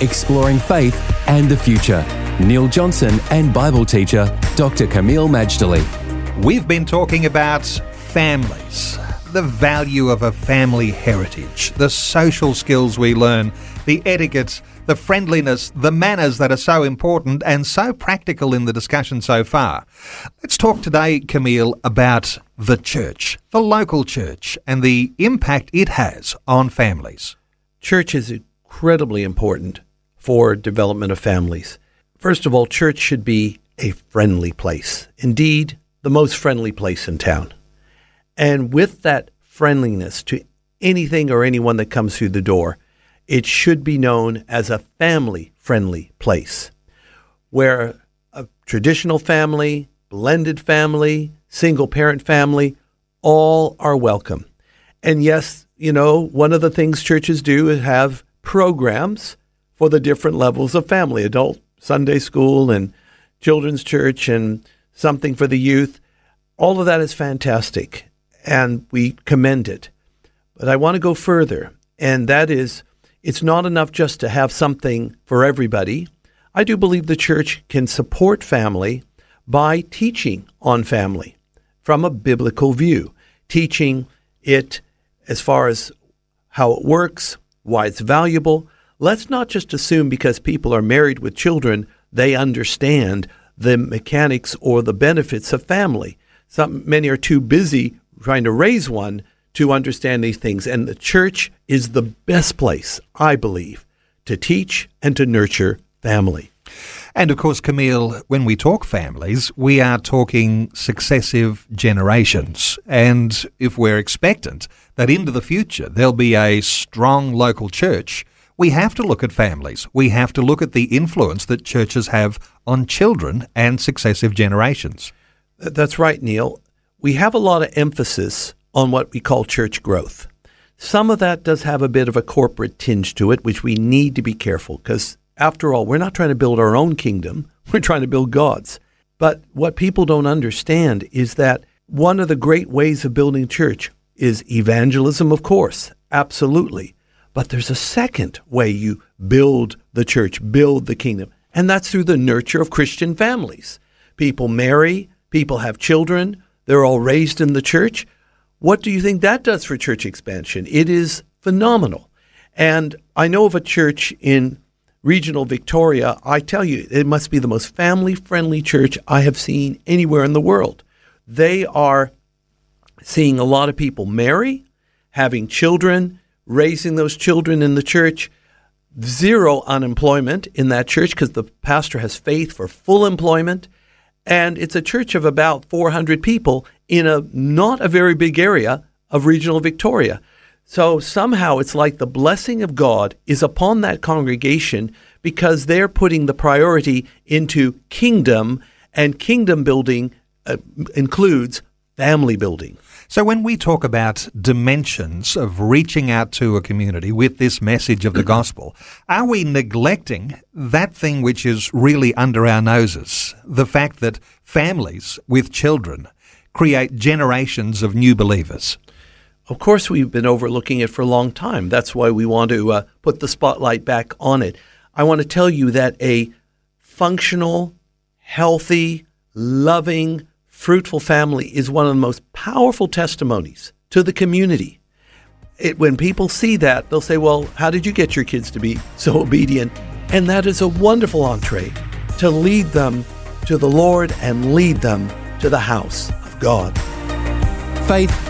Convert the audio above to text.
exploring faith and the future. Neil Johnson and Bible teacher Dr. Kameel Majdali. We've been talking about families, the value of a family heritage, the social skills we learn, the etiquette, the friendliness, the manners that are so important and so practical in the discussion so far. Let's talk today, Kameel, about the church, the local church, and the impact it has on families. Church is incredibly important for development of families. First of all, church should be a friendly place. Indeed, the most friendly place in town. And with that friendliness to anything or anyone that comes through the door, it should be known as a family friendly place where a traditional family, blended family, single parent family, all are welcome. And yes, you know, one of the things churches do is have programs for the different levels of family adult Sunday school and children's church and something for the youth. All of that is fantastic and we commend it. But I want to go further, and that is it's not enough just to have something for everybody. I do believe the church can support family by teaching on family from a biblical view, teaching it as far as how it works, why it's valuable, let's not just assume because people are married with children, they understand the mechanics or the benefits of family. Some many are too busy trying to raise one to understand these things, and the church is the best place, I believe, to teach and to nurture family. And of course, Kameel, when we talk families, we are talking successive generations. And if we're expectant that into the future there'll be a strong local church, we have to look at families. We have to look at the influence that churches have on children and successive generations. That's right, Neil. We have a lot of emphasis on what we call church growth. Some of that does have a bit of a corporate tinge to it, which we need to be careful because, after all, we're not trying to build our own kingdom, we're trying to build God's. But what people don't understand is that one of the great ways of building church is evangelism, of course, absolutely. But there's a second way you build the church, build the kingdom, and that's through the nurture of Christian families. People marry, people have children, they're all raised in the church. What do you think that does for church expansion? It is phenomenal. And I know of a church in regional Victoria. I tell you, it must be the most family friendly church I have seen anywhere in the world. They are seeing a lot of people marry, having children, raising those children in the church, zero unemployment in that church because the pastor has faith for full employment. And it's a church of about 400 people in a not a very big area of regional Victoria. So somehow it's like the blessing of God is upon that congregation because they're putting the priority into kingdom, and kingdom building uh, includes family building. So, when we talk about dimensions of reaching out to a community with this message of the gospel, are we neglecting that thing which is really under our noses? The fact that families with children create generations of new believers. Of course, we've been overlooking it for a long time. That's why we want to uh, put the spotlight back on it. I want to tell you that a functional, healthy, loving, fruitful family is one of the most powerful testimonies to the community. It, when people see that, they'll say, Well, how did you get your kids to be so obedient? And that is a wonderful entree to lead them to the Lord and lead them to the house of God. Faith